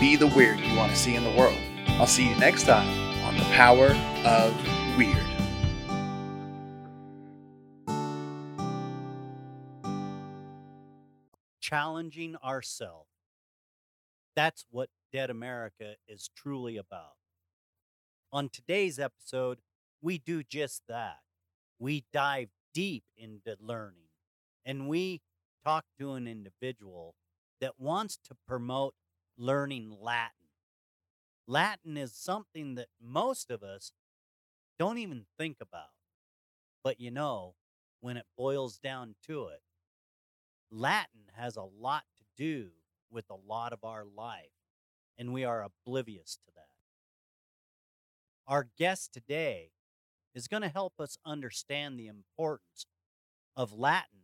be the weird you want to see in the world. I'll see you next time on The Power of Weird. challenging ourselves. That's what Dead America is truly about. On today's episode, we do just that. We dive deep into learning and we talk to an individual that wants to promote learning Latin. Latin is something that most of us don't even think about. But you know, when it boils down to it, Latin has a lot to do with a lot of our life, and we are oblivious to that. Our guest today is going to help us understand the importance of Latin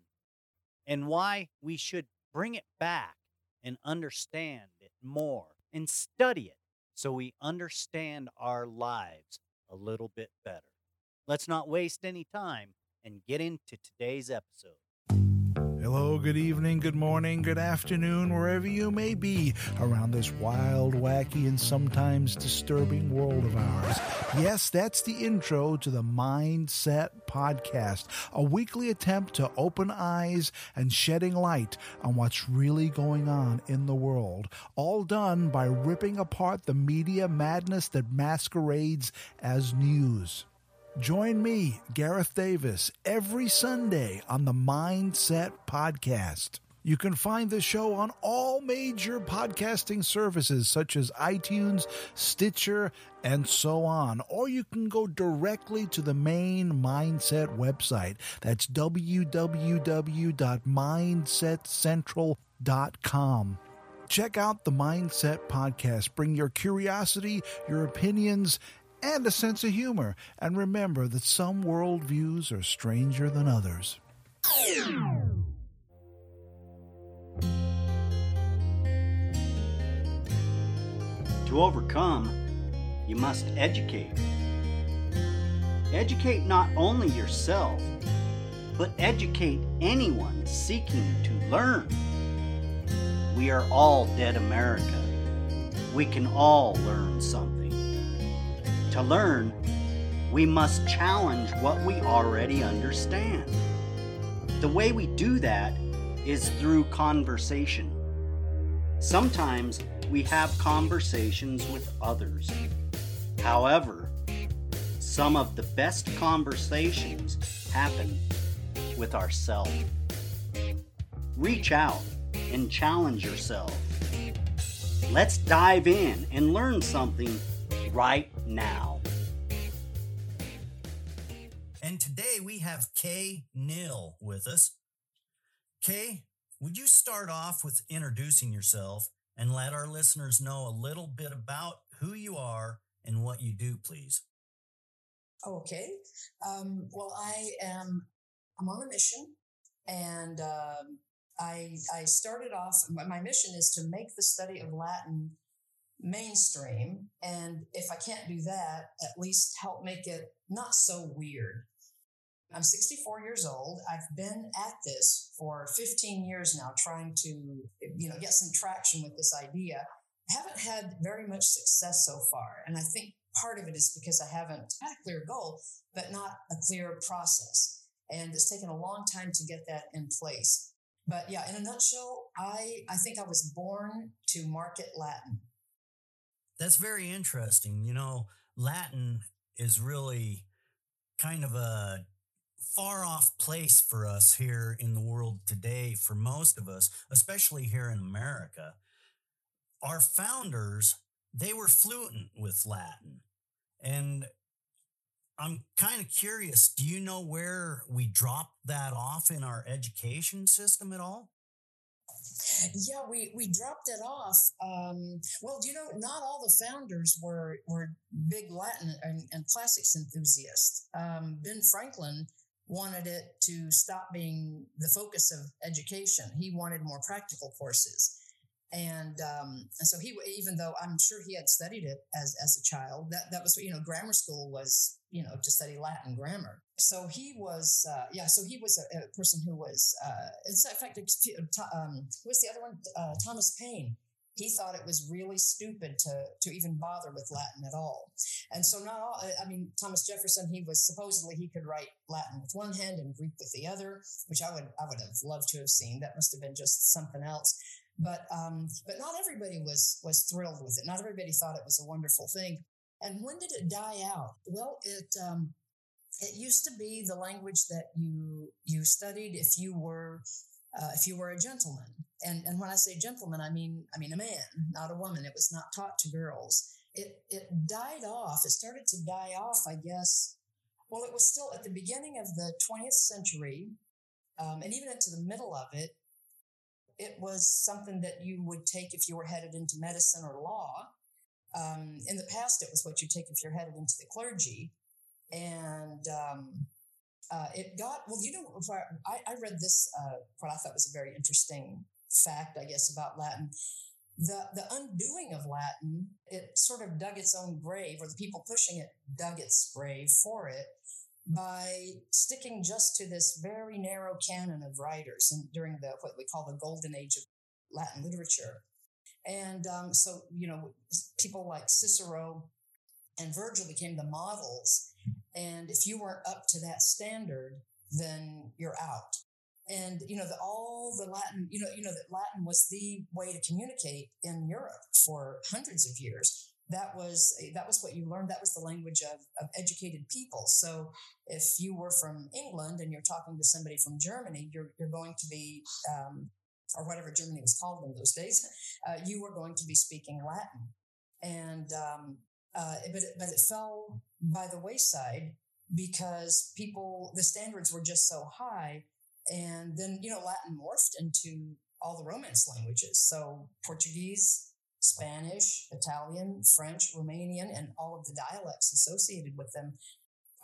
and why we should bring it back and understand it more and study it so we understand our lives a little bit better. Let's not waste any time and get into today's episode. Hello, good evening, good morning, good afternoon, wherever you may be around this wild, wacky, and sometimes disturbing world of ours. Yes, that's the intro to the Mindset Podcast, a weekly attempt to open eyes and shedding light on what's really going on in the world, all done by ripping apart the media madness that masquerades as news. Join me, Gareth Davis, every Sunday on the Mindset Podcast. You can find the show on all major podcasting services such as iTunes, Stitcher, and so on. Or you can go directly to the main Mindset website. That's www.mindsetcentral.com. Check out the Mindset Podcast. Bring your curiosity, your opinions, and a sense of humor. And remember that some worldviews are stranger than others. To overcome, you must educate. Educate not only yourself, but educate anyone seeking to learn. We are all dead America. We can all learn something. To learn, we must challenge what we already understand. The way we do that is through conversation. Sometimes we have conversations with others. However, some of the best conversations happen with ourselves. Reach out and challenge yourself. Let's dive in and learn something right now. And today we have Kay Nil with us. Kay, would you start off with introducing yourself and let our listeners know a little bit about who you are and what you do, please? Okay. Um, well, I am. I'm on a mission, and um, I I started off. My my mission is to make the study of Latin mainstream, and if I can't do that, at least help make it not so weird. I'm 64 years old. I've been at this for 15 years now, trying to you know get some traction with this idea. I haven't had very much success so far, and I think part of it is because I haven't had a clear goal, but not a clear process, and it's taken a long time to get that in place. But yeah, in a nutshell, I I think I was born to market Latin. That's very interesting. You know, Latin is really kind of a far off place for us here in the world today, for most of us, especially here in America. Our founders, they were fluent with Latin. And I'm kind of curious do you know where we dropped that off in our education system at all? Yeah, we we dropped it off. Um, well, you know, not all the founders were were big Latin and, and classics enthusiasts. Um, ben Franklin wanted it to stop being the focus of education. He wanted more practical courses. And, um, and so he, even though I'm sure he had studied it as, as a child, that, that was, you know, grammar school was, you know, to study Latin grammar. So he was, uh, yeah, so he was a, a person who was, uh, in fact, um, who was the other one? Uh, Thomas Paine he thought it was really stupid to to even bother with Latin at all. And so not all I mean Thomas Jefferson he was supposedly he could write Latin with one hand and Greek with the other, which I would I would have loved to have seen. That must have been just something else. But um, but not everybody was was thrilled with it. Not everybody thought it was a wonderful thing. And when did it die out? Well, it um, it used to be the language that you you studied if you were uh, if you were a gentleman. And, and when I say gentleman, I mean, I mean a man, not a woman. It was not taught to girls. It, it died off. It started to die off, I guess. Well, it was still at the beginning of the 20th century, um, and even into the middle of it, it was something that you would take if you were headed into medicine or law. Um, in the past, it was what you take if you're headed into the clergy. And um, uh, it got well. You know, I, I read this uh, what I thought was a very interesting fact, I guess, about Latin. The the undoing of Latin, it sort of dug its own grave, or the people pushing it dug its grave for it by sticking just to this very narrow canon of writers and during the what we call the golden age of Latin literature. And um, so, you know, people like Cicero and Virgil became the models and if you weren't up to that standard, then you're out. And you know, the, all the Latin, you know, you know that Latin was the way to communicate in Europe for hundreds of years. That was that was what you learned. That was the language of, of educated people. So if you were from England and you're talking to somebody from Germany, you're you're going to be um, or whatever Germany was called in those days, uh, you were going to be speaking Latin. And um, uh, but it, but it fell by the wayside because people the standards were just so high, and then you know Latin morphed into all the Romance languages, so Portuguese, Spanish, Italian, French, Romanian, and all of the dialects associated with them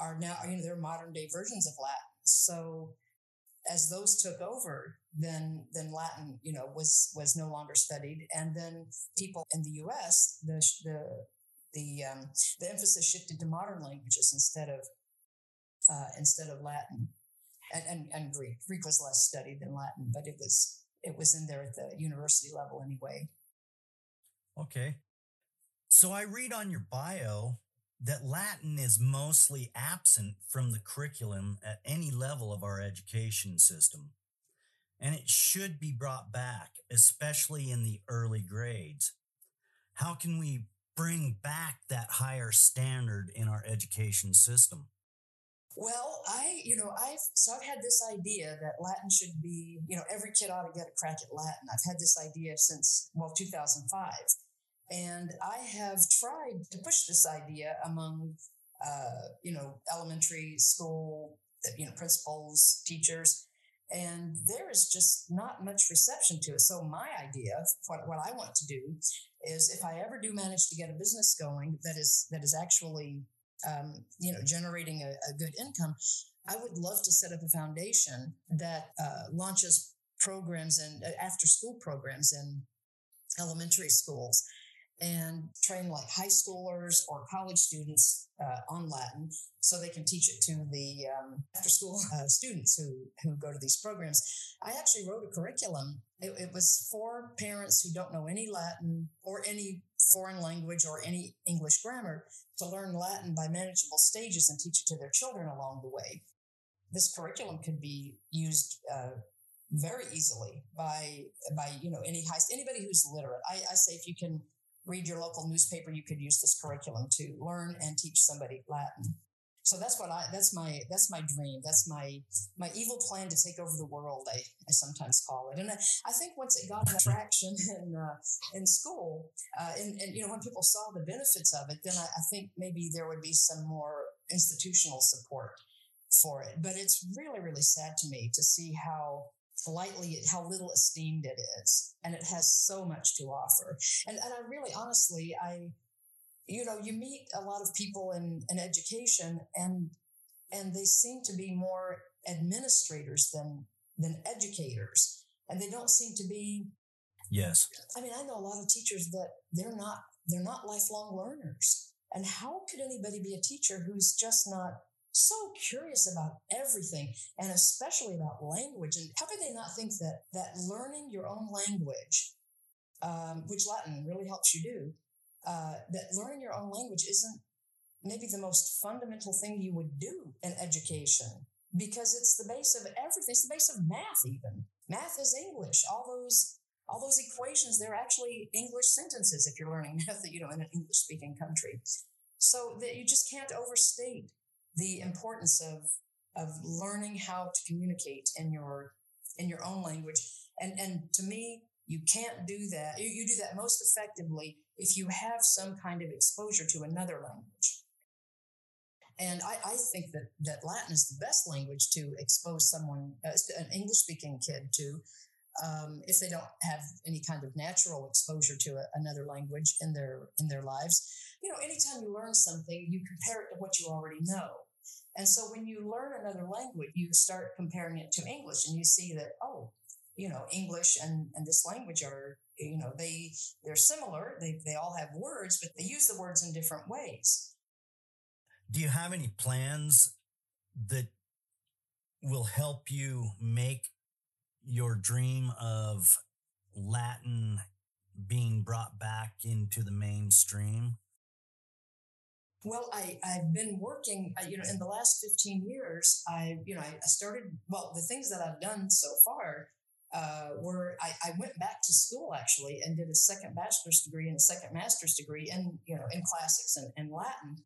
are now you know they're modern day versions of Latin. So as those took over, then then Latin you know was was no longer studied, and then people in the U.S. the the the um, the emphasis shifted to modern languages instead of uh, instead of Latin and, and, and Greek. Greek was less studied than Latin, but it was it was in there at the university level anyway. Okay. So I read on your bio that Latin is mostly absent from the curriculum at any level of our education system. And it should be brought back, especially in the early grades. How can we bring back that higher standard in our education system? Well, I, you know, I've so I've had this idea that Latin should be, you know, every kid ought to get a crack at Latin. I've had this idea since well 2005, and I have tried to push this idea among, uh, you know, elementary school, you know, principals, teachers, and there is just not much reception to it. So my idea, what what I want to do, is if I ever do manage to get a business going that is that is actually um, you know generating a, a, good income, I would love to set up a foundation that uh, launches programs and uh, after school programs in elementary schools and train like high schoolers or college students uh, on Latin so they can teach it to the um, after school uh, students who, who go to these programs. I actually wrote a curriculum. It, it, was for parents who don't know any Latin or any foreign language or any English grammar to learn Latin by manageable stages and teach it to their children along the way. This curriculum could be used uh, very easily by by you know any high anybody who's literate. I, I say if you can read your local newspaper, you could use this curriculum to learn and teach somebody Latin. So that's what I, that's my, that's my dream. That's my, my evil plan to take over the world. I, I sometimes call it. And I, I think once it got enough traction in, uh, in school, uh, and, and, you know, when people saw the benefits of it, then I, I think maybe there would be some more institutional support for it. But it's really, really sad to me to see how lightly how little esteemed it is and it has so much to offer. And, and i really honestly i you know you meet a lot of people in, in education and and they seem to be more administrators than than educators and they don't seem to be yes. I mean i know a lot of teachers that they're not they're not lifelong learners. And how could anybody be a teacher who's just not so curious about everything and especially about language and how could they not think that that learning your own language um, which latin really helps you do uh, that learning your own language isn't maybe the most fundamental thing you would do in education because it's the base of everything. It's the base of math, even. Math is English. All those all those equations, they're actually English sentences if you're learning math, you know, in an English speaking country. So that you just can't overstate the importance of of learning how to communicate in your in your own language. And and to me, you can't do that. You, you do that most effectively if you have some kind of exposure to another language. And I, I think that, that Latin is the best language to expose someone, uh, an English speaking kid to, um, if they don't have any kind of natural exposure to a, another language in their in their lives. You know, anytime you learn something, you compare it to what you already know. And so when you learn another language, you start comparing it to English and you see that, oh, you know, English and, and this language are, you know, they they're similar. They they all have words, but they use the words in different ways do you have any plans that will help you make your dream of Latin being brought back into the mainstream? Well, I, I've been working, uh, you know, in the last 15 years, I, you know, I started, well, the things that I've done so far uh, were I, I went back to school actually and did a second bachelor's degree and a second master's degree in, you know, in classics and, and Latin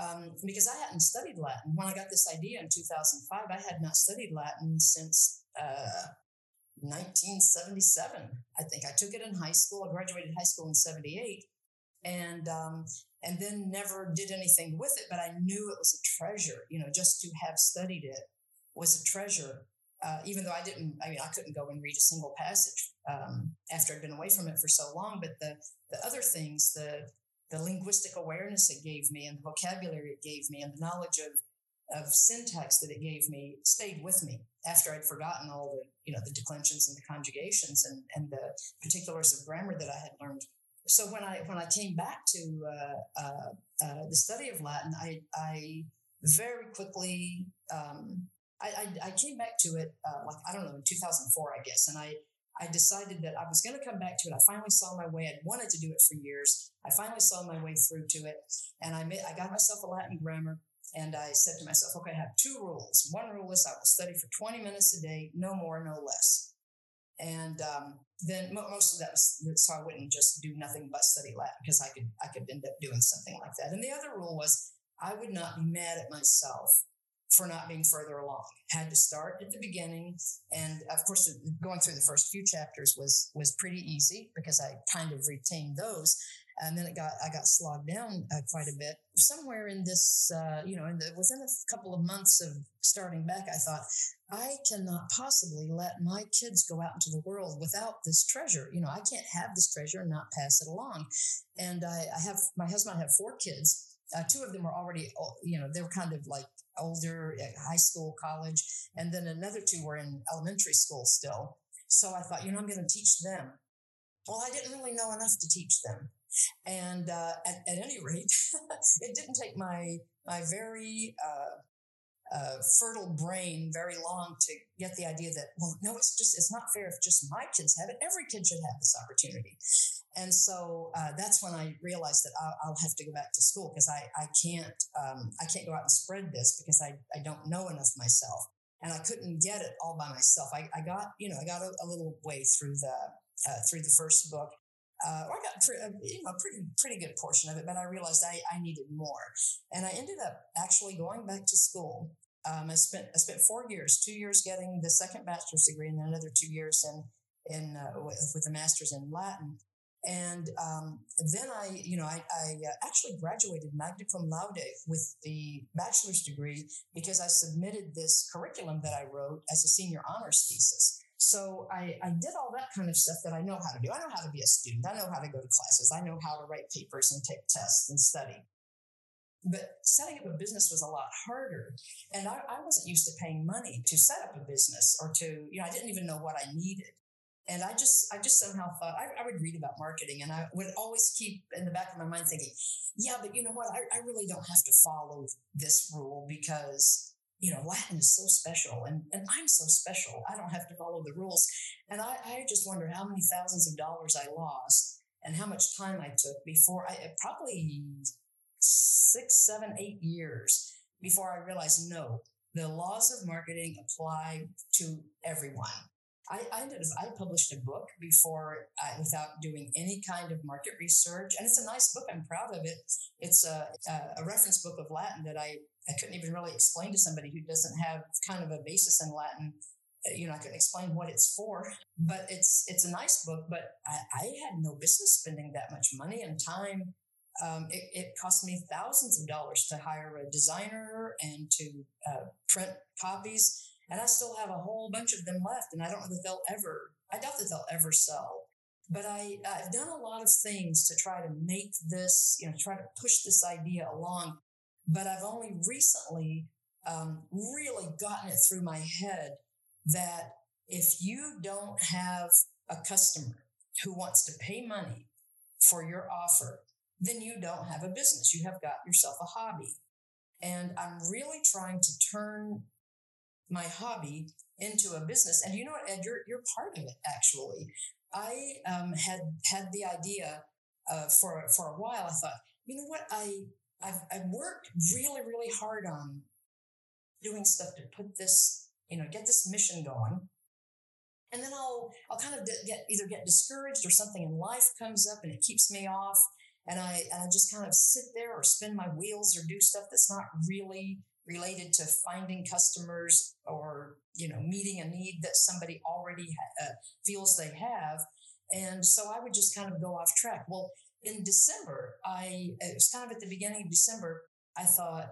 um, because I hadn't studied Latin. When I got this idea in 2005, I had not studied Latin since uh, 1977. I think I took it in high school. I graduated high school in 78 and um, and then never did anything with it. But I knew it was a treasure. You know, just to have studied it was a treasure. Uh, even though I didn't, I mean, I couldn't go and read a single passage um, after I'd been away from it for so long. But the the other things, the the linguistic awareness it gave me and the vocabulary it gave me and the knowledge of of syntax that it gave me stayed with me after I'd forgotten all the you know the declensions and the conjugations and and the particulars of grammar that I had learned. So when I when I came back to uh, uh, uh, the study of Latin, I I very quickly um, I, I, I came back to it uh, like I don't know in 2004 I guess, and I I decided that I was going to come back to it. I finally saw my way. I'd wanted to do it for years. I finally saw my way through to it, and I I got myself a Latin grammar. And I said to myself, okay, I have two rules. One rule is I will study for 20 minutes a day, no more, no less. And um, then most of that was so I wouldn't just do nothing but study Latin because I could I could end up doing something like that. And the other rule was I would not be mad at myself for not being further along. Had to start at the beginning, and of course, going through the first few chapters was was pretty easy because I kind of retained those. And then it got I got slogged down uh, quite a bit. Somewhere in this, uh, you know, in the within a couple of months of starting back, I thought I cannot possibly let my kids go out into the world without this treasure. You know, I can't have this treasure and not pass it along. And I, I have my husband. I have four kids. Uh, two of them were already, you know, they were kind of like older, high school, college, and then another two were in elementary school still. So I thought, you know, I'm going to teach them. Well, I didn't really know enough to teach them. And uh, at, at, any rate, it didn't take my my very uh, uh, fertile brain very long to get the idea that well, no, it's just it's not fair if just my kids have it. Every kid should have this opportunity. And so uh, that's when I realized that I'll, I'll, have to go back to school because I, I can't um, I can't go out and spread this because I, I don't know enough myself and I couldn't get it all by myself. I, I got you know I got a, a little way through the uh, through the first book. Uh, I got pre- you know, a pretty pretty good portion of it, but I realized I, I needed more, and I ended up actually going back to school. Um, I spent I spent four years, two years getting the second bachelor's degree, and then another two years in in uh, with, with the master's in Latin. And um, then I, you know, I, I uh, actually graduated magna cum laude with the bachelor's degree because I submitted this curriculum that I wrote as a senior honors thesis. So I, I did all that kind of stuff that I know how to do. I know how to be a student. I know how to go to classes. I know how to write papers and take tests and study. But setting up a business was a lot harder. And I, I wasn't used to paying money to set up a business or to, you know, I didn't even know what I needed. And I just, I just somehow thought I, I, would read about marketing and I would always keep in the back of my mind thinking, yeah, but you know what? I, I really don't have to follow this rule because, you know, Latin is so special and, and I'm so special. I don't have to follow the rules. And I, I just wonder how many thousands of dollars I lost and how much time I took before I probably six, seven, eight years before I realized no, the laws of marketing apply to everyone. I, I, ended, I published a book before I, without doing any kind of market research. And it's a nice book. I'm proud of it. It's a, a, a reference book of Latin that I, I couldn't even really explain to somebody who doesn't have kind of a basis in Latin. Uh, you know, I couldn't explain what it's for, but it's, it's a nice book, but I, I had no business spending that much money and time um, it, it, cost me thousands of dollars to hire a designer and to uh, print copies. And I still have a whole bunch of them left. And I don't know that they'll ever, I doubt that they'll ever sell. But I, I've done a lot of things to try to make this, you know, try to push this idea along. But I've only recently um, really gotten it through my head that if you don't have a customer who wants to pay money for your offer, then you don't have a business. You have got yourself a hobby. And I'm really trying to turn my hobby into a business. And you know what, Ed, you're, you're part of it, actually. I um, had had the idea uh, for, for a while. I thought, you know what, I, I've, I've worked really, really hard on doing stuff to put this, you know, get this mission going. And then I'll, I'll kind of get either get discouraged or something in life comes up and it keeps me off. And I, and I just kind of sit there or spin my wheels or do stuff that's not really related to finding customers or you know meeting a need that somebody already ha- uh, feels they have. And so i would just kind of go off track. Well in december i it was kind of at the beginning of december i thought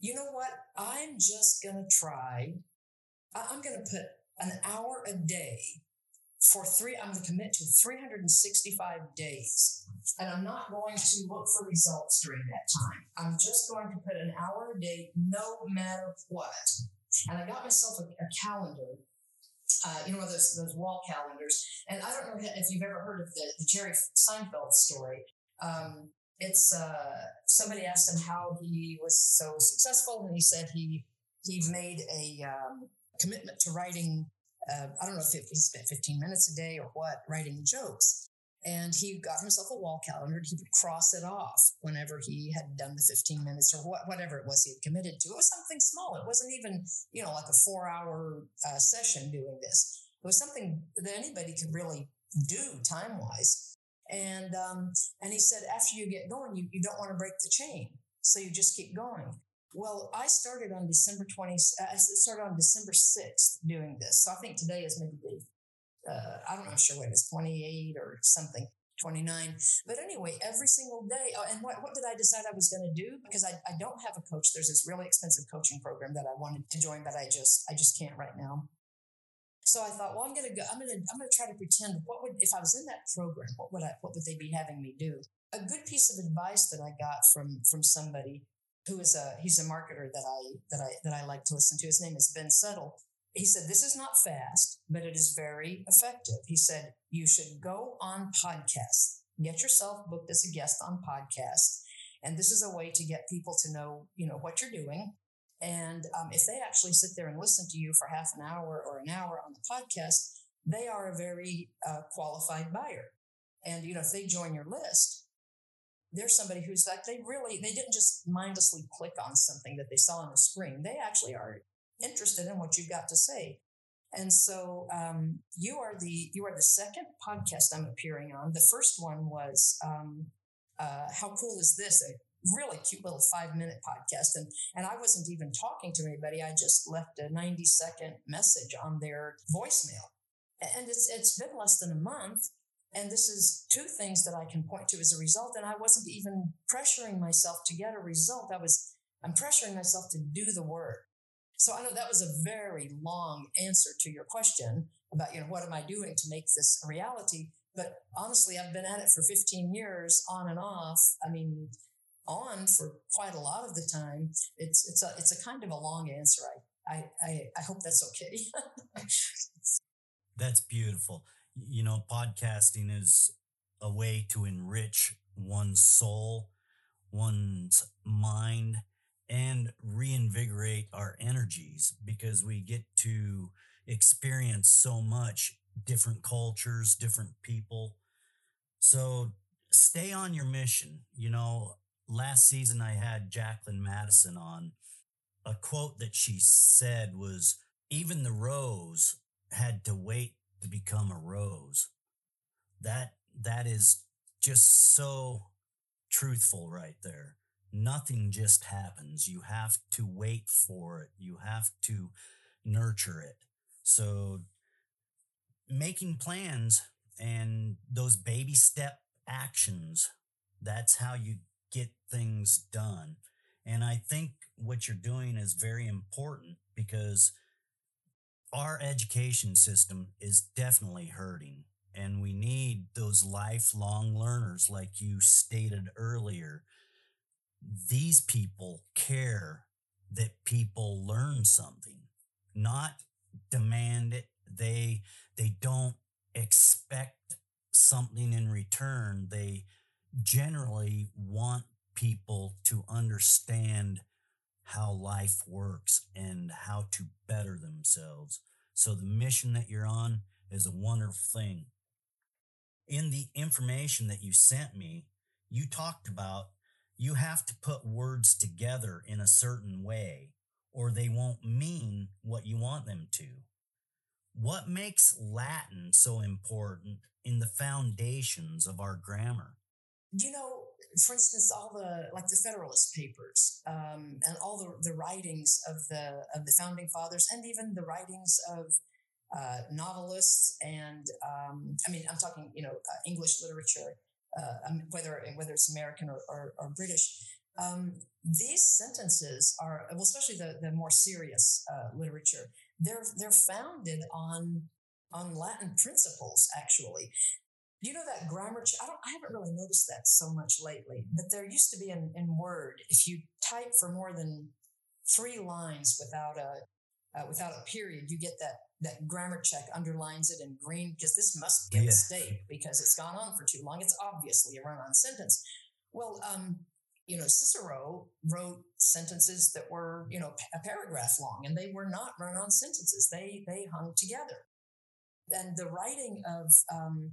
you know what i'm just to try i'm to put an hour a day for three, I'm to commit to 365 days. And I'm not going to look for results during that time. I'm just going to put an hour a day, no matter what. And I got myself a, a calendar. Uh, you know, those, those wall calendars. And I don't know if you've ever heard of the, the Jerry Seinfeld story. Um, it's uh, somebody asked him how he was so successful, and he said he he made a um, commitment to writing uh, I don't know if it, he spent 15 minutes a day or what writing jokes. And he got himself a wall calendar. He would cross it off whenever he had done the 15 minutes or what, whatever it was he had committed to. It was something small. It wasn't even, you know, like a four hour uh, session doing this. It was something that anybody could really do time wise. And, um, and he said, after you get going, you, you don't want to break the chain. So you just keep going. Well, I started on December 20, uh, I started on December 6th doing this. So I think today is maybe, uh, I don't know, sure what it is, 28 or something. 29. But anyway, every single day. Oh, and what, what did I decide I was going to do? Because I, I don't have a coach. There's this really expensive coaching program that I wanted to join, but I just, I just can't right now. So I thought, well, I'm going to go, I'm going to, I'm going to try to pretend what would, if I was in that program, what would I, what would they be having me do? A good piece of advice that I got from, from somebody who is a he's a marketer that I that I that I like to listen to. His name is Ben Settle. He said, This is not fast, but it is very effective. He said, You should go on podcasts. Get yourself booked as a guest on podcasts. And this is a way to get people to know, you know, what you're doing. And um, if they actually sit there and listen to you for half an hour or an hour on the podcast, they are a very uh, qualified buyer. And, you know, if they join your list, there's somebody who's like they really they didn't just mindlessly click on something that they saw on the screen they actually are interested in what you've got to say. And so um, you are the you are the second podcast i'm appearing on. The first one was um, uh, how cool is this? A really cute little five minute podcast. And and i wasn't even talking to anybody. I just left a 90 second message on their voicemail. And it's it's been less than a month. And this is two things that I can point to as a result. And I wasn't even pressuring myself to get a result. I was, I'm pressuring myself to do the work. So I know that was a very long answer to your question, about, you know, what am I doing to make this a reality? But honestly, I've been at it for 15 years on and off. I mean, on for quite a lot of the time. It's, it's a, it's a kind of a long answer. I, I, I, I hope that's okay. that's beautiful. You know, podcasting is a way to enrich one's soul, one's mind, and reinvigorate our energies because we get to experience so much different cultures, different people. So stay on your mission. You know, last season I had Jacqueline Madison on. A quote that she said was, even the rose had to wait to become a rose. That that is just so truthful right there. Nothing just happens. You have to wait for it. You have to nurture it. So making plans and those baby step actions, that's how you get things done. And I think what you're doing is very important because our education system is definitely hurting and we need those lifelong learners like you stated earlier these people care that people learn something not demand it. They they don't expect something in return. They generally want people to understand how life works and how to better themselves. So the mission that you're on is a wonderful thing. In the information that you sent me, you talked about you have to put words together in a certain way or they won't mean what you want them to. What makes Latin so important in the foundations of our grammar? You know, for instance, all the like the Federalist Papers um, and all the, the writings of the of the founding fathers, and even the writings of uh, novelists and um, I mean I'm talking you know uh, English literature uh, um, whether whether it's American or, or, or British um, these sentences are well especially the the more serious uh, literature they're they're founded on on Latin principles actually. You know that grammar ch- I don't I haven't really noticed that so much lately but there used to be in, in Word if you type for more than three lines without a uh, without a period, you get that that grammar check underlines it in green because this must be a yeah. mistake because it's gone on for too long. It's obviously a run-on sentence. Well, um, you know, Cicero wrote sentences that were, you know, a paragraph long, and they were not run-on sentences. They they hung together. And the writing of um,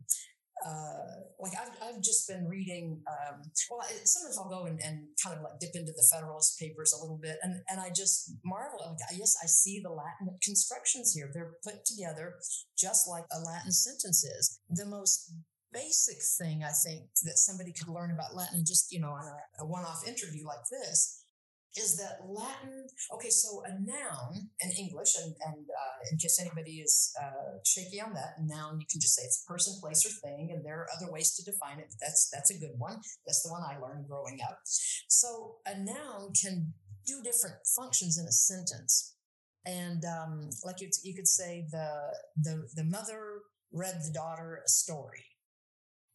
uh, like I've, I've just been reading, um, well, I, sometimes I'll go and, and kind of like dip into the Federalist Papers a little bit. And, and I just marvel. Like, yes, I see the Latin constructions here. They're put together just like a Latin sentence is. The most basic thing I think that somebody could learn about Latin, just, you know, on a, a one off interview like this, is that Latin, okay, so a noun in English, and, and uh, in case anybody is uh, shaky on that, noun, you can just say it's a person, place, or thing, and there are other ways to define it. That's, that's a good one. That's the one I learned growing up. So a noun can do different functions in a sentence. And um, like you, you could say the, the, the mother read the daughter a story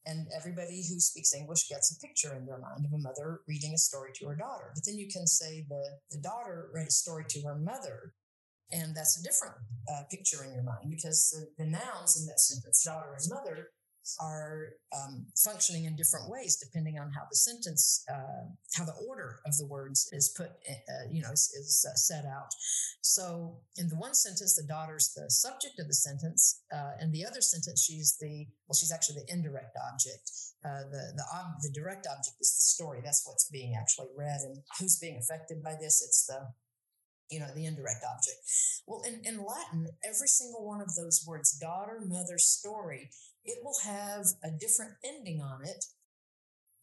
and everybody who speaks English gets a picture in their mind of a mother reading a story to her daughter. But then you can say the, the daughter read a story to her mother, and that's a different uh, picture in your mind because the, the nouns in that sentence, daughter and mother, are um, functioning in different ways depending on how the sentence, uh, how the order of the words is put, uh, you know, is, is uh, set out. So in the one sentence, the daughter's the subject of the sentence, uh, and the other sentence, she's the well, she's actually the indirect object. Uh, the the ob- the direct object is the story. That's what's being actually read, and who's being affected by this. It's the you know, the indirect object. Well, in, in Latin, every single one of those words, daughter, mother, story, it will have a different ending on it,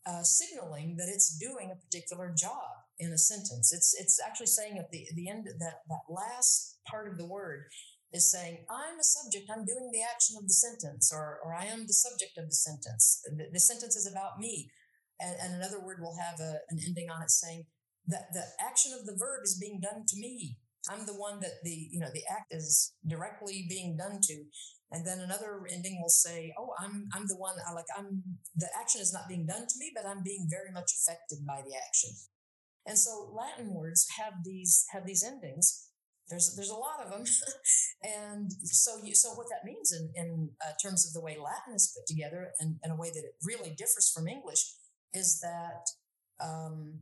uh, signaling that it's doing a particular job in a sentence. It's it's actually saying at the the end that that last part of the word is saying, I'm a subject, I'm doing the action of the sentence, or, or I am the subject of the sentence. The, the sentence is about me. And, and, another word will have a, an ending on it saying, that the action of the verb is being done to me. I'm the one that the, you know, the act is directly being done to. And then another ending will say, "Oh, I'm I'm the one. I like I'm the action is not being done to me, but I'm being very much affected by the action." And so Latin words have these have these endings. There's there's a lot of them, and so you so what that means in in uh, terms of the way Latin is put together and in a way that it really differs from English is that um,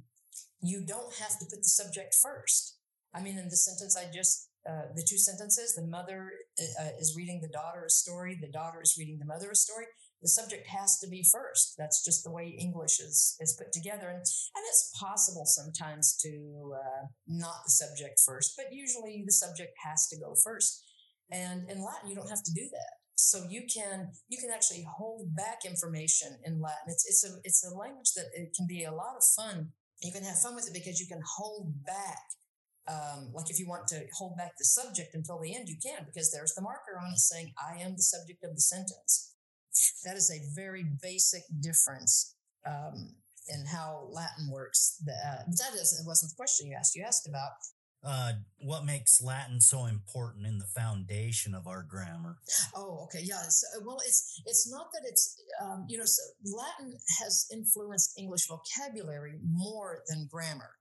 you don't have to put the subject first. I mean, in the sentence I just uh, the two sentences, the mother uh, is reading the daughter a story, the daughter is reading the mother a story. The subject has to be first. That's just the way English is is put together, and and it's possible sometimes to uh, not the subject first, but usually the subject has to go first. And in Latin, you don't have to do that. So you can you can actually hold back information in Latin. It's it's a it's a language that it can be a lot of fun. You can have fun with it because you can hold back um, like if you want to hold back the subject until the end, you can because there's the marker on it saying, I am the subject of the sentence. That is a very basic difference um, in how Latin works. Uh, that is, it wasn't the question you asked. You asked about uh, what makes Latin so important in the foundation of our grammar? Oh, okay, yeah. So, well, it's it's not that it's um, you know so Latin has influenced English vocabulary more than grammar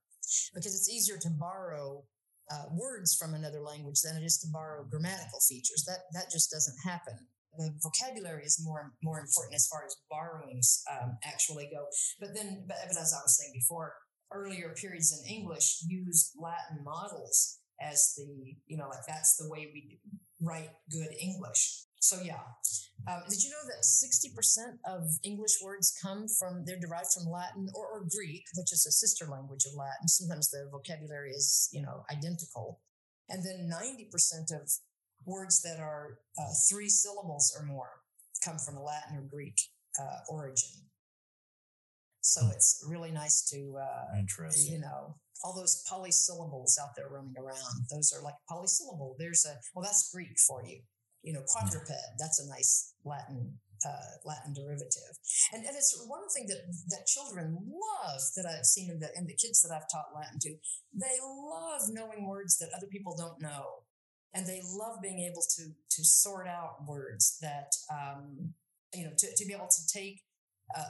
because it's easier to borrow uh, words from another language than it is to borrow grammatical features. That that just doesn't happen. The vocabulary is more more important as far as borrowings um, actually go. But then, but, but as I was saying before, earlier periods in English used Latin models as the you know like that's the way we write good English. So yeah, um, did you know that sixty percent of English words come from they're derived from Latin or, or Greek, which is a sister language of Latin. Sometimes the vocabulary is you know identical, and then ninety percent of words that are uh, three syllables or more come from a Latin or Greek uh, origin. So hmm. it's really nice to, uh, Interesting. you know, all those polysyllables out there running around. Those are like polysyllable. There's a well, that's Greek for you you know, quadruped. That's a nice Latin uh, Latin derivative, and and it's one thing that that children love that I've seen in the in the kids that I've taught Latin to. They love knowing words that other people don't know, and they love being able to to sort out words that um, you know to, to be able to take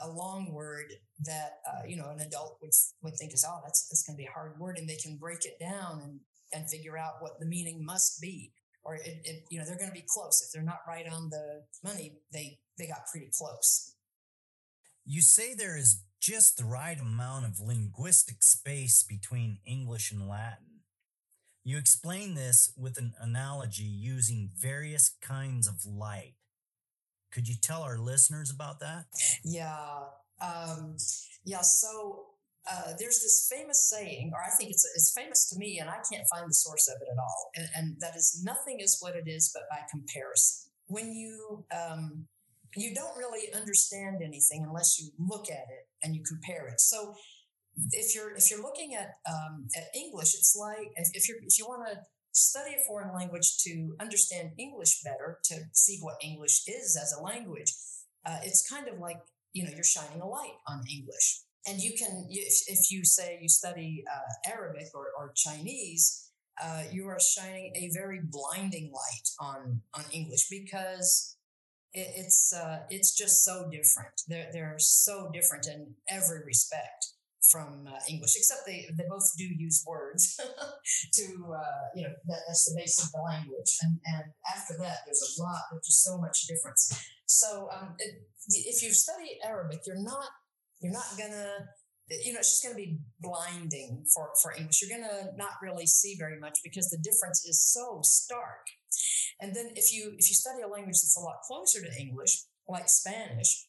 a, long word that uh, you know an adult would would think is oh that's that's going to be a hard word, and they can break it down and and figure out what the meaning must be or it, it, you know they're going to be close. If they're not right on the money, they they got pretty close. You say there is just the right amount of linguistic space between English and Latin. You explain this with an analogy using various kinds of light. Could you tell our listeners about that? Yeah. Um, yeah. So uh, there's this famous saying, or I think it's, it's famous to me, and I can't find the source of it at all. And, and that is, nothing is what it is but by comparison. When you um, you don't really understand anything unless you look at it and you compare it. So if you're if you're looking at um, at English, it's like if, you're if you want to study a foreign language to understand English better, to see what English is as a language, uh, it's kind of like you know you're shining a light on English. And you can if, if you say you study uh, arabic or, or chinese uh, you are shining a very blinding light on on english because it, it's uh, it's just so different. They're, they're so different in every respect from uh, English, except they, they both do use words to, uh, you know, that, that's the base of the language. And, and after that, there's a lot, there's just so much difference. So um, it, if you study Arabic, you're not you're not gonna, you know, it's just gonna be blinding for, for English. You're gonna not really see very much because the difference is so stark. And then if you if you study a language that's a lot closer to English, like Spanish,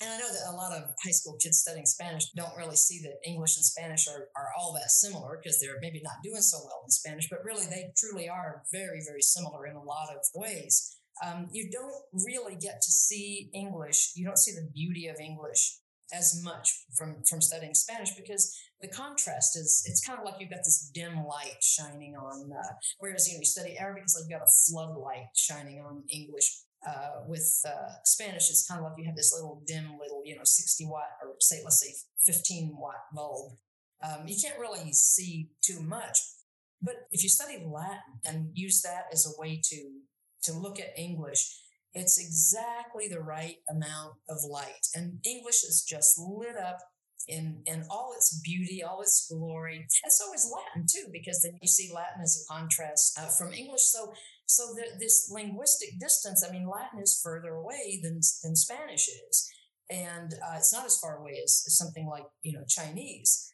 and I know that a lot of high school kids studying Spanish don't really see that English and Spanish are, are all that similar because they're maybe not doing so well in Spanish, but really they truly are very, very similar in a lot of ways. Um, you don't really get to see English, you don't see the beauty of English as much from from studying Spanish because the contrast is it's kind of like you've got this dim light shining on uh, whereas you know you study Arabic it's like you've got a floodlight shining on English uh, with uh, Spanish it's kind of like you have this little dim little you know 60 watt or say let's say 15 watt bulb um, you can't really see too much but if you study Latin and use that as a way to to look at English It's exactly the right amount of light. And English is just lit up in, in all its beauty, all its glory. And so is Latin too, because then you see Latin as a contrast uh, from English. So, so the, this linguistic distance, I mean, Latin is further away than, than Spanish is. And uh, it's not as far away as, as something like, you know, Chinese.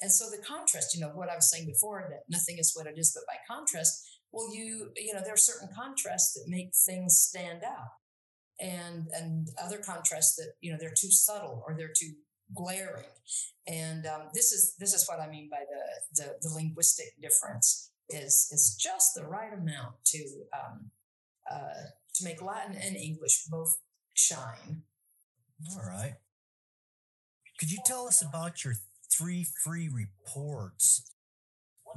And so the contrast, you know, what I was saying before, that nothing is what it is, but by contrast, well, you, you know, there are certain contrasts that make things stand out and and other contrasts that you know they're too subtle or they're too glaring. And um, this is this is what I mean by the, the, the linguistic difference is is just the right amount to um, uh, to make Latin and English both shine. All right. Could you tell us about your three free reports,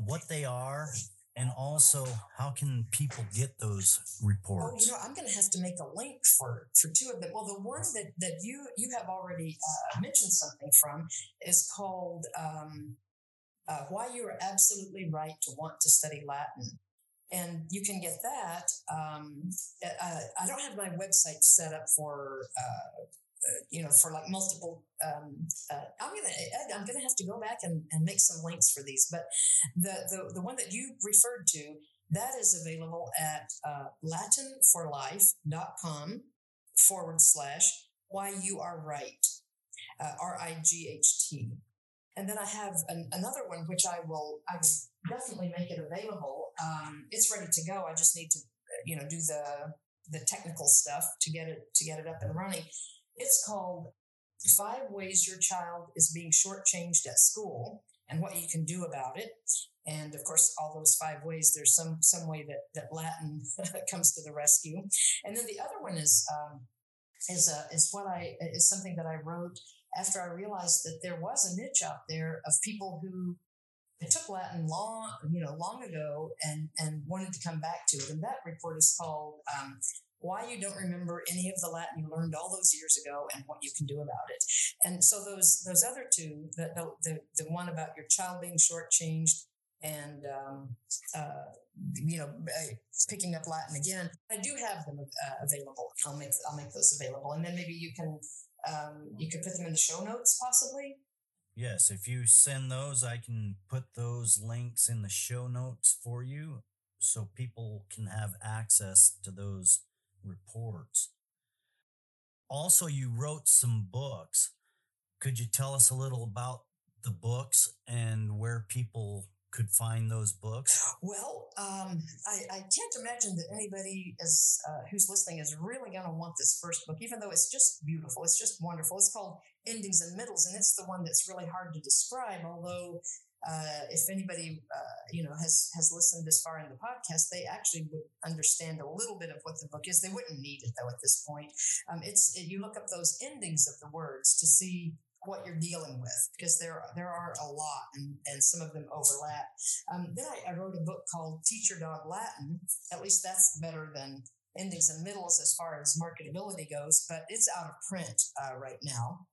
what they are, and also how can people get those reports? Oh, you know, I'm going to have to make a link for for two of them. Well, the one that that you you have already uh, mentioned something from is called um, uh, "Why You Are Absolutely Right to Want to Study Latin." And you can get that. Um, uh, I don't have my website set up for uh, uh, you know, for like multiple. Um, uh, I'm gonna I'm gonna have to go back and, and make some links for these. But the the the one that you referred to that is available at uh, LatinForLife.com forward slash why you are right, uh, R I G H T. And then I have an, another one which I will I will definitely make it available. Um, it's ready to go. I just need to you know do the the technical stuff to get it to get it up and running. It's called Five Ways Your Child is Being Shortchanged at School and What You Can Do About It. And of course, all those five ways, there's some some way that, that Latin comes to the rescue. And then the other one is um, is uh, is what I is something that I wrote after I realized that there was a niche out there of people who took Latin long, you know, long ago and and wanted to come back to it. And that report is called um, why you don't remember any of the Latin you learned all those years ago and what you can do about it. And so those those other two, the the, the, one about your child being shortchanged and um, uh, you know picking up Latin again, I do have them uh, available. I'll make I'll make those available, and then maybe you can um, you could put them in the show notes possibly. Yes, if you send those, I can put those links in the show notes for you so people can have access to those reports. Also, you wrote some books. Could you tell us a little about the books and where people could find those books? Well, um, I, I, can't imagine that anybody is uh, who's listening is really going to want this first book, even though it's just beautiful. It's just wonderful. It's called Endings and Middles, and it's the one that's really hard to describe. Although uh, if anybody uh, you know has has listened this far in the podcast, they actually would understand a little bit of what the book is. They wouldn't need it though at this point. Um, it's it, you look up those endings of the words to see what you're dealing with because there there are a lot and, and some of them overlap. Um, then I, I wrote a book called Teach Your Dog Latin. At least that's better than endings and middles as far as marketability goes, but it's out of print uh, right now.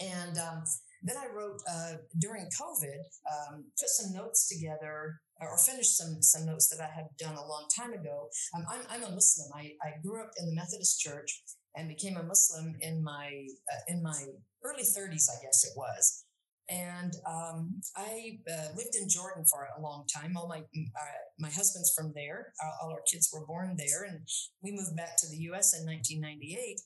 And um, then I wrote uh, during COVID, um, put some notes together or finished some some notes that I had done a long time ago. Um, I'm, I'm a Muslim. I, I grew up in the Methodist Church and became a Muslim in my uh, in my early 30s, I guess it was. And um, I uh, lived in Jordan for a long time. All my uh, my husband's from there. All our kids were born there, and we moved back to the U.S. in 1998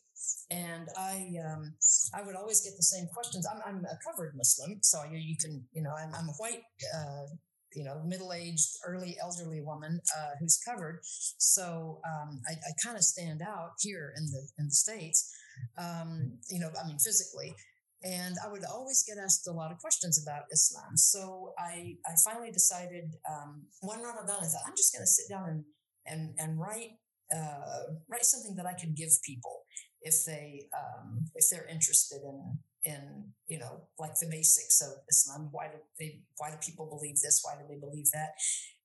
and I um, I would always get the same questions. I'm, I'm a covered Muslim, so you, you can you know I'm, I'm a white uh, you know middle aged early elderly woman uh, who's covered, so um, I, I kind of stand out here in the in the states. Um, you know, I mean physically. And I would always get asked a lot of questions about Islam. So I, I finally decided um, one Ramadan, I thought, I'm just going to sit down and, and, and write uh, write something that I could give people if they um, if they're interested in in you know like the basics of Islam. Why do they why do people believe this? Why do they believe that?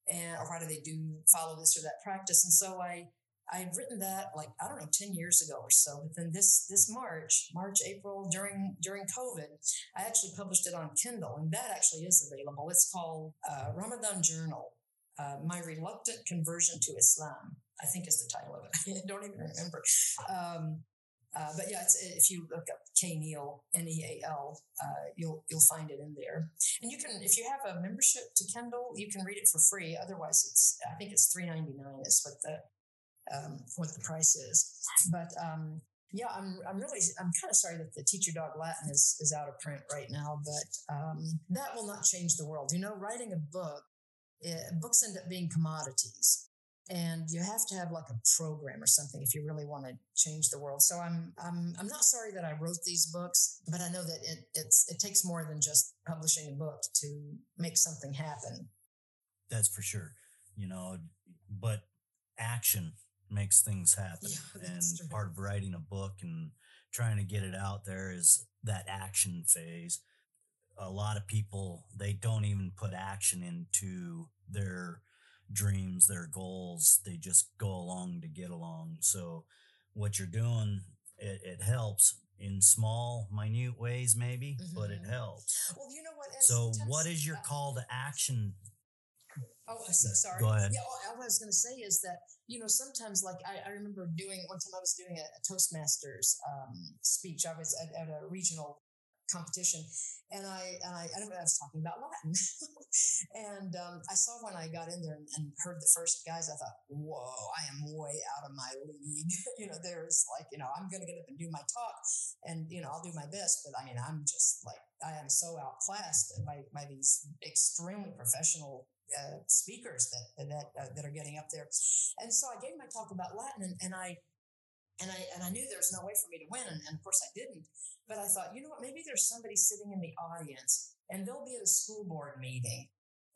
And or why do they do follow this or that practice? And so I I had written that like I don't know ten years ago or so. But then this this March March April during during COVID, I actually published it on Kindle, and that actually is available. It's called uh, Ramadan Journal. Uh, my reluctant conversion to Islam I think is the title of it. I don't even remember. Um, uh, but yeah, if you look up Kay Neal N E A L, uh, you'll you'll find it in there. And you can, if you have a membership to Kindle, you can read it for free. Otherwise, it's I think it's three ninety nine is what the um, what the price is. But um, yeah, I'm I'm really I'm kind of sorry that the Teach Your Dog Latin is is out of print right now, but um, that will not change the world. You know, writing a book, it, eh, books end up being commodities and you have to have like a program or something if you really want to change the world. So I'm I'm I'm not sorry that I wrote these books, but I know that it it's it takes more than just publishing a book to make something happen. That's for sure. You know, but action makes things happen. Yeah, and true. part of writing a book and trying to get it out there is that action phase. A lot of people they don't even put action into their dreams, their goals. They just go along to get along. So what you're doing, it, it helps in small, minute ways, maybe, mm-hmm. but it helps. Well, you know what? So, what is your call to action? Oh, so sorry. Go ahead. Yeah, what I was going to say is that you know sometimes, like I, I remember doing one time I was doing a, a Toastmasters um, speech. I was at, at a regional competition. And I, and I, I don't know, I was talking about Latin. and um, I saw when I got in there and, and, heard the first guys, I thought, whoa, I am way out of my league. you know, there's like, you know, I'm going to get up and do my talk and, you know, I'll do my best. But I mean, I'm just like, I am so outclassed by, by these extremely professional uh, speakers that that uh, that are getting up there, and so I gave my talk about Latin, and, and I and I and I knew there was no way for me to win, and, and, of course I didn't. But I thought, you know what? Maybe there's somebody sitting in the audience, and they'll be at a school board meeting,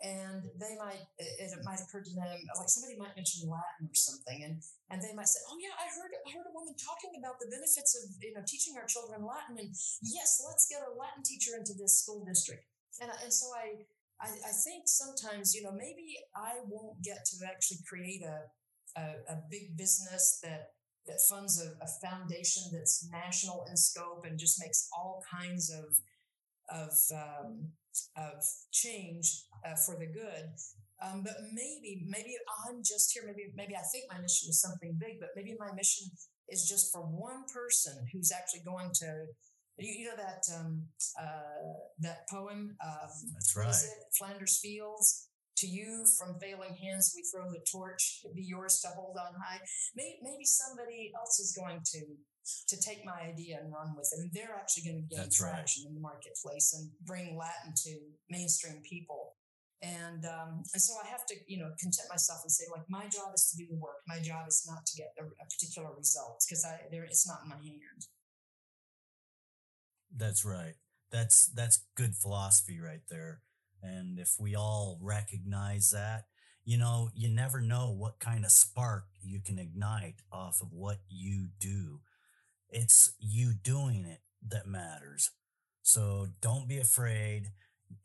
and they might it, it might occur to them like somebody might mention Latin or something, and and they might say, oh yeah, I heard I heard a woman talking about the benefits of you know teaching our children Latin, and yes, let's get a Latin teacher into this school district. And and so I I, I think sometimes you know maybe I won't get to actually create a a, a big business that that funds a, a, foundation that's national in scope and just makes all kinds of of um, of change uh, for the good. Um, but maybe maybe I'm just here. Maybe maybe I think my mission is something big, but maybe my mission is just for one person who's actually going to. You, you know that um, uh, that poem. Um, That's right. Flanders Fields to you from failing hands we throw the torch it be yours to hold on high maybe, maybe somebody else is going to to take my idea and run with it and they're actually going to gain That's traction right. in the marketplace and bring latin to mainstream people and um, and so I have to you know content myself and say like my job is to do the work. My job is not to get a, a particular result because I there it's not in my hand. That's right. That's that's good philosophy right there. And if we all recognize that, you know, you never know what kind of spark you can ignite off of what you do. It's you doing it that matters. So don't be afraid.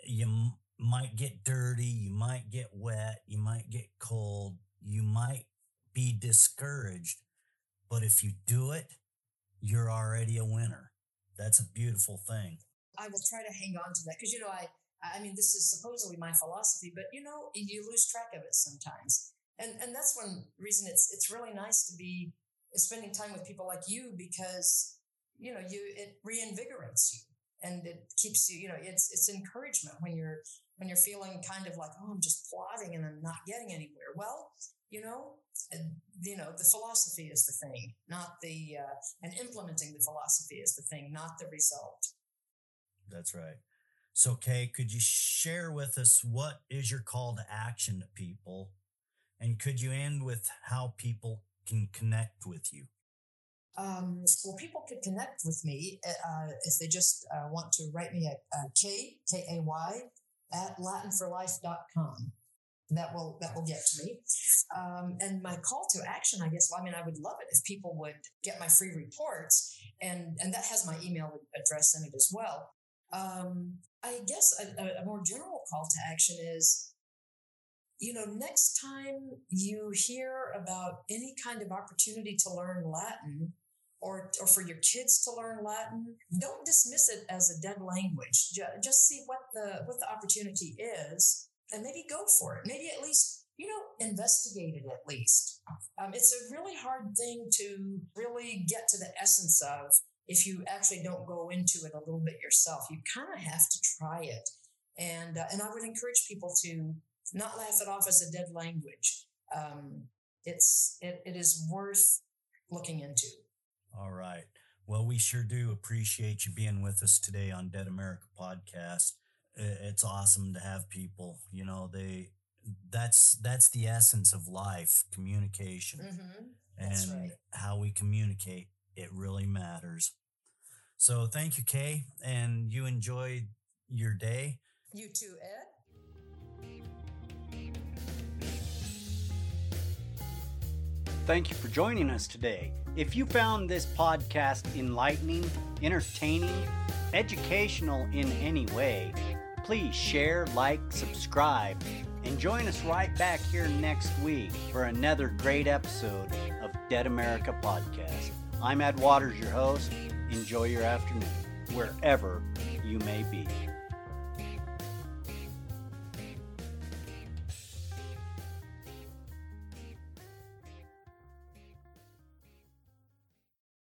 You m- might get dirty, you might get wet, you might get cold, you might be discouraged. But if you do it, you're already a winner. That's a beautiful thing. I will try to hang on to that because, you know, I, I mean, this is supposedly my philosophy, but you know, you lose track of it sometimes. And, and that's one reason it's, it's really nice to be spending time with people like you because, you know, you, it reinvigorates you and it keeps you, you know, it's, it's encouragement when you're, when you're feeling kind of like, oh, I'm just plodding and I'm not getting anywhere. Well, you know, you know, the philosophy is the thing, not the, uh, and implementing the philosophy is the thing, not the result. That's right. So, Kay, could you share with us what is your call to action to people? And could you end with how people can connect with you? Um, well, people could connect with me uh, if they just uh, want to write me at uh, K, K-A-Y, at latinforlife.com. That will that will get to me. Um, and my call to action, I guess. Well, I mean, I would love it if people would get my free reports, and and that has my email address in it as well. Um, I guess a, a more general call to action is you know, next time you hear about any kind of opportunity to learn Latin or, or for your kids to learn Latin, don't dismiss it as a dead language. Just see what the, what the opportunity is and maybe go for it. Maybe at least, you know, investigate it at least. Um, it's a really hard thing to really get to the essence of if you actually don't go into it a little bit yourself. You kind of have to try it. And, uh, and I would encourage people to not laugh it off as a dead language. Um, it's, it, it is worth looking into. All right. Well, we sure do appreciate you being with us today on Dead America podcast. It's awesome to have people, you know, they that's that's the essence of life, communication. Mm-hmm. and right. how we communicate, it really matters. So thank you, Kay, and you enjoyed your day. You too, Ed. Thank you for joining us today. If you found this podcast enlightening, entertaining, educational in any way, please share, like, subscribe, and join us right back here next week for another great episode of Dead America Podcast. I'm Ed Waters, your host. Enjoy your afternoon, wherever you may be.